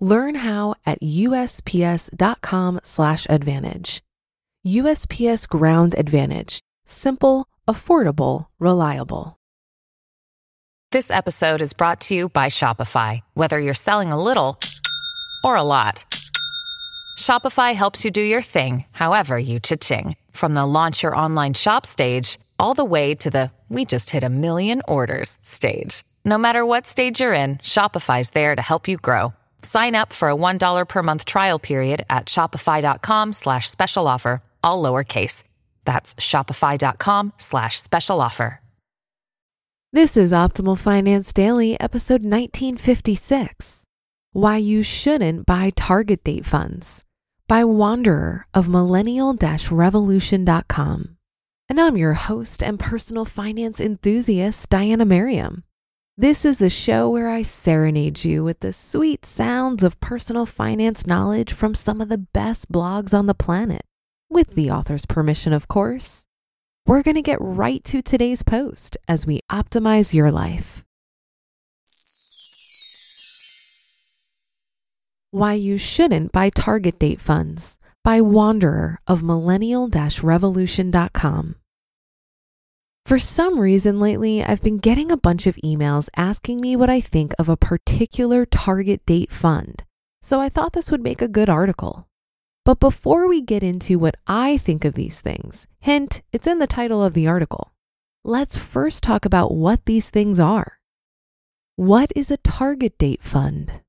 Learn how at usps.com/advantage. USPS Ground Advantage: simple, affordable, reliable. This episode is brought to you by Shopify. Whether you're selling a little or a lot, Shopify helps you do your thing, however you cha-ching. From the launch your online shop stage all the way to the we just hit a million orders stage. No matter what stage you're in, Shopify's there to help you grow. Sign up for a $1 per month trial period at shopify.com slash special offer, all lowercase. That's shopify.com slash special offer. This is Optimal Finance Daily, episode 1956 Why You Shouldn't Buy Target Date Funds by Wanderer of millennial revolution.com. And I'm your host and personal finance enthusiast, Diana Merriam. This is the show where I serenade you with the sweet sounds of personal finance knowledge from some of the best blogs on the planet, with the author's permission, of course. We're going to get right to today's post as we optimize your life. Why You Shouldn't Buy Target Date Funds by Wanderer of millennial revolution.com. For some reason lately, I've been getting a bunch of emails asking me what I think of a particular target date fund, so I thought this would make a good article. But before we get into what I think of these things, hint, it's in the title of the article, let's first talk about what these things are. What is a target date fund?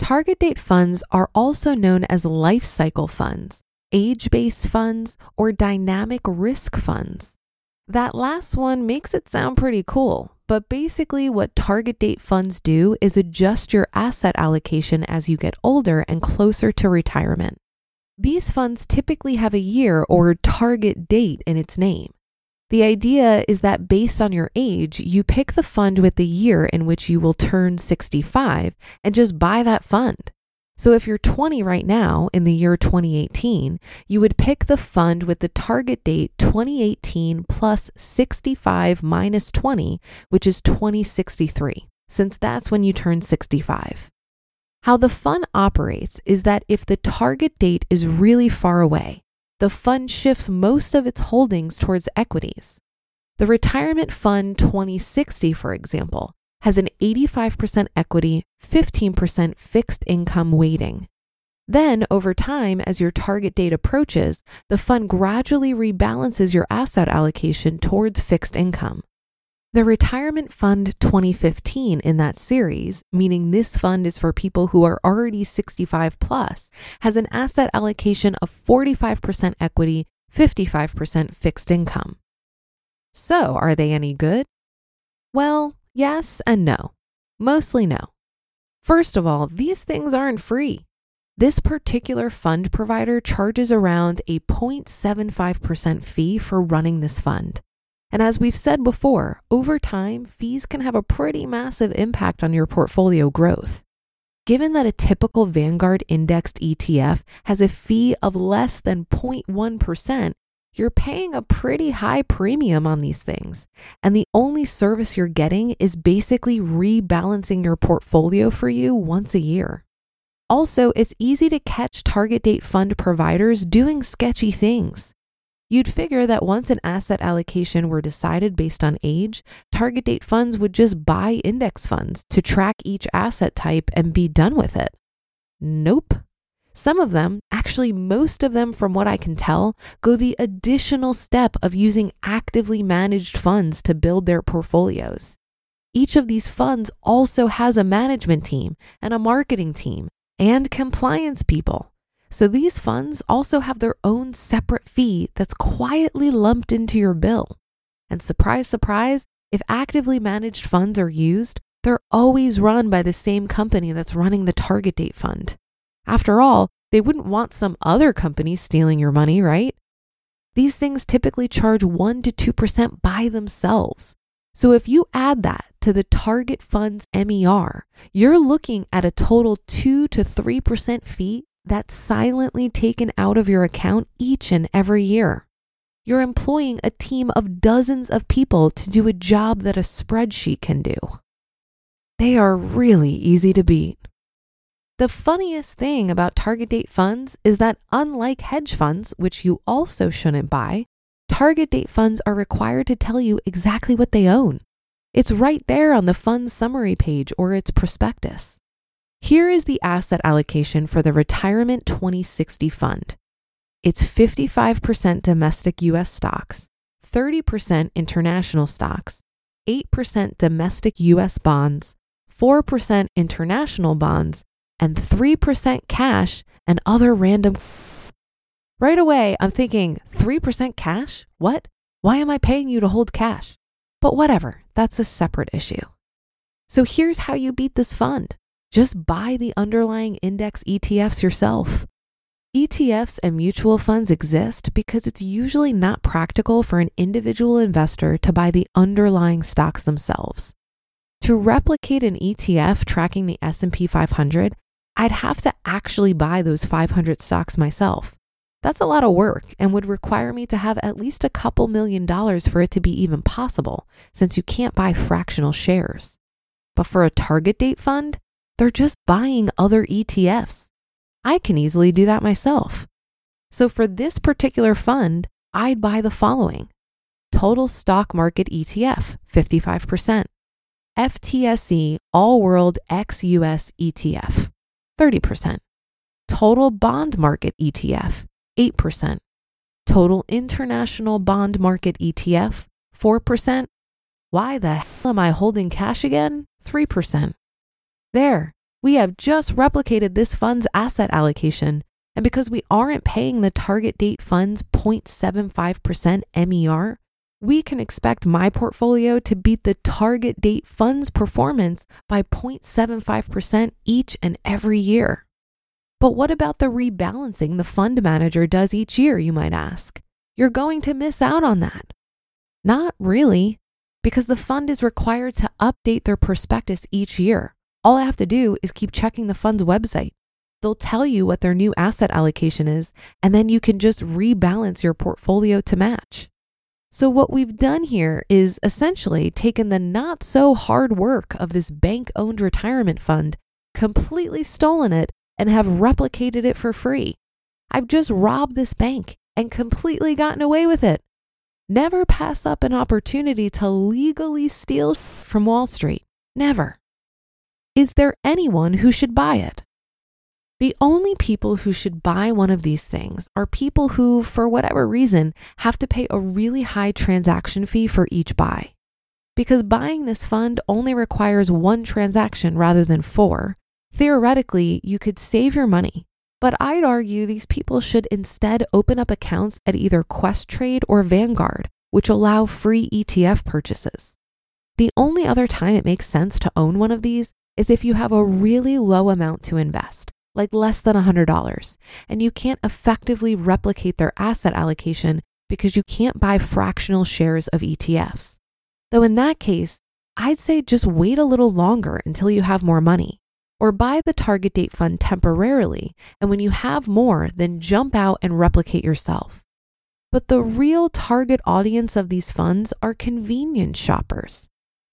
Target date funds are also known as life cycle funds, age based funds, or dynamic risk funds. That last one makes it sound pretty cool, but basically, what target date funds do is adjust your asset allocation as you get older and closer to retirement. These funds typically have a year or target date in its name. The idea is that based on your age, you pick the fund with the year in which you will turn 65 and just buy that fund. So if you're 20 right now in the year 2018, you would pick the fund with the target date 2018 plus 65 minus 20, which is 2063, since that's when you turn 65. How the fund operates is that if the target date is really far away, the fund shifts most of its holdings towards equities. The Retirement Fund 2060, for example, has an 85% equity, 15% fixed income weighting. Then, over time, as your target date approaches, the fund gradually rebalances your asset allocation towards fixed income. The Retirement Fund 2015 in that series, meaning this fund is for people who are already 65 plus, has an asset allocation of 45% equity, 55% fixed income. So, are they any good? Well, yes and no. Mostly no. First of all, these things aren't free. This particular fund provider charges around a 0.75% fee for running this fund. And as we've said before, over time, fees can have a pretty massive impact on your portfolio growth. Given that a typical Vanguard indexed ETF has a fee of less than 0.1%, you're paying a pretty high premium on these things. And the only service you're getting is basically rebalancing your portfolio for you once a year. Also, it's easy to catch target date fund providers doing sketchy things. You'd figure that once an asset allocation were decided based on age, target date funds would just buy index funds to track each asset type and be done with it. Nope. Some of them, actually, most of them, from what I can tell, go the additional step of using actively managed funds to build their portfolios. Each of these funds also has a management team and a marketing team and compliance people. So these funds also have their own separate fee that's quietly lumped into your bill. And surprise, surprise, if actively managed funds are used, they're always run by the same company that's running the target date fund. After all, they wouldn't want some other company stealing your money, right? These things typically charge 1 to 2% by themselves. So if you add that to the target fund's MER, you're looking at a total 2 to 3% fee that's silently taken out of your account each and every year. You're employing a team of dozens of people to do a job that a spreadsheet can do. They are really easy to beat. The funniest thing about target date funds is that, unlike hedge funds, which you also shouldn't buy, target date funds are required to tell you exactly what they own. It's right there on the fund summary page or its prospectus. Here is the asset allocation for the Retirement 2060 Fund. It's 55% domestic US stocks, 30% international stocks, 8% domestic US bonds, 4% international bonds, and 3% cash and other random. Right away, I'm thinking 3% cash? What? Why am I paying you to hold cash? But whatever, that's a separate issue. So here's how you beat this fund just buy the underlying index ETFs yourself. ETFs and mutual funds exist because it's usually not practical for an individual investor to buy the underlying stocks themselves. To replicate an ETF tracking the S&P 500, I'd have to actually buy those 500 stocks myself. That's a lot of work and would require me to have at least a couple million dollars for it to be even possible, since you can't buy fractional shares. But for a target date fund, they're just buying other ETFs. I can easily do that myself. So for this particular fund, I'd buy the following Total Stock Market ETF, 55%. FTSE All World US ETF, 30%. Total Bond Market ETF, 8%. Total International Bond Market ETF, 4%. Why the hell am I holding cash again? 3%. There, we have just replicated this fund's asset allocation. And because we aren't paying the target date fund's 0.75% MER, we can expect my portfolio to beat the target date fund's performance by 0.75% each and every year. But what about the rebalancing the fund manager does each year, you might ask? You're going to miss out on that. Not really, because the fund is required to update their prospectus each year. All I have to do is keep checking the fund's website. They'll tell you what their new asset allocation is, and then you can just rebalance your portfolio to match. So, what we've done here is essentially taken the not so hard work of this bank owned retirement fund, completely stolen it, and have replicated it for free. I've just robbed this bank and completely gotten away with it. Never pass up an opportunity to legally steal from Wall Street. Never. Is there anyone who should buy it? The only people who should buy one of these things are people who, for whatever reason, have to pay a really high transaction fee for each buy. Because buying this fund only requires one transaction rather than four, theoretically, you could save your money. But I'd argue these people should instead open up accounts at either Questrade or Vanguard, which allow free ETF purchases. The only other time it makes sense to own one of these is if you have a really low amount to invest like less than $100, and you can't effectively replicate their asset allocation because you can't buy fractional shares of ETFs. Though in that case, I'd say just wait a little longer until you have more money, or buy the target date fund temporarily, and when you have more, then jump out and replicate yourself. But the real target audience of these funds are convenience shoppers.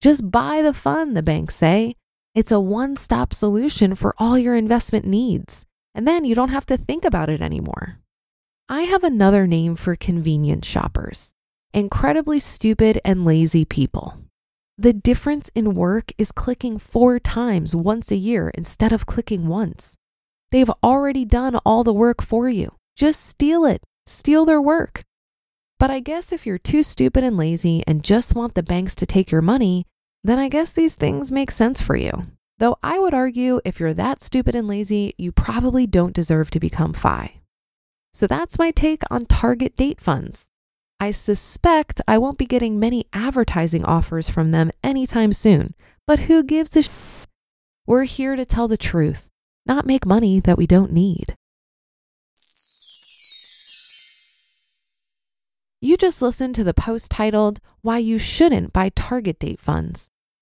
Just buy the fund, the banks say, it's a one stop solution for all your investment needs, and then you don't have to think about it anymore. I have another name for convenience shoppers incredibly stupid and lazy people. The difference in work is clicking four times once a year instead of clicking once. They've already done all the work for you. Just steal it, steal their work. But I guess if you're too stupid and lazy and just want the banks to take your money, then I guess these things make sense for you. Though I would argue if you're that stupid and lazy, you probably don't deserve to become FI. So that's my take on target date funds. I suspect I won't be getting many advertising offers from them anytime soon, but who gives a sh- We're here to tell the truth, not make money that we don't need. You just listened to the post titled Why You Shouldn't Buy Target Date Funds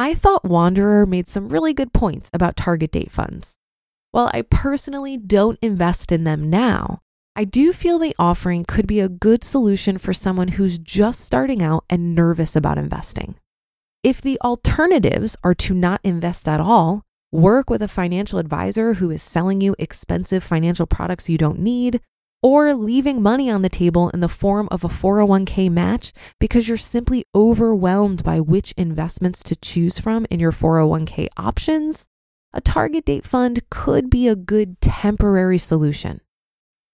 I thought Wanderer made some really good points about target date funds. While I personally don't invest in them now, I do feel the offering could be a good solution for someone who's just starting out and nervous about investing. If the alternatives are to not invest at all, work with a financial advisor who is selling you expensive financial products you don't need, or leaving money on the table in the form of a 401k match because you're simply overwhelmed by which investments to choose from in your 401k options, a target date fund could be a good temporary solution.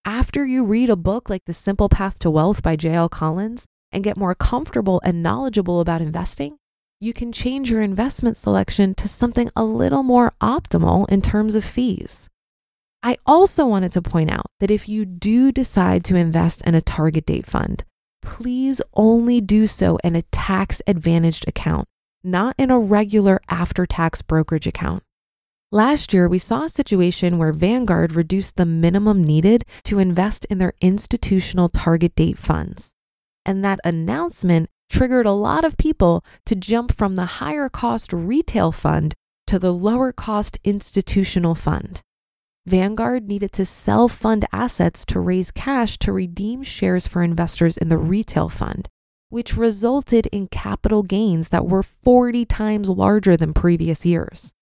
After you read a book like The Simple Path to Wealth by J.L. Collins and get more comfortable and knowledgeable about investing, you can change your investment selection to something a little more optimal in terms of fees. I also wanted to point out that if you do decide to invest in a target date fund, please only do so in a tax advantaged account, not in a regular after tax brokerage account. Last year, we saw a situation where Vanguard reduced the minimum needed to invest in their institutional target date funds. And that announcement triggered a lot of people to jump from the higher cost retail fund to the lower cost institutional fund. Vanguard needed to sell fund assets to raise cash to redeem shares for investors in the retail fund, which resulted in capital gains that were 40 times larger than previous years.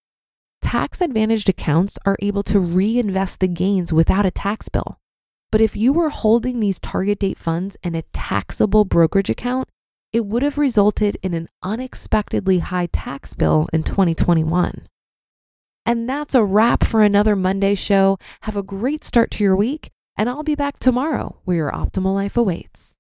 Tax advantaged accounts are able to reinvest the gains without a tax bill. But if you were holding these target date funds in a taxable brokerage account, it would have resulted in an unexpectedly high tax bill in 2021. And that's a wrap for another Monday show. Have a great start to your week, and I'll be back tomorrow where your optimal life awaits.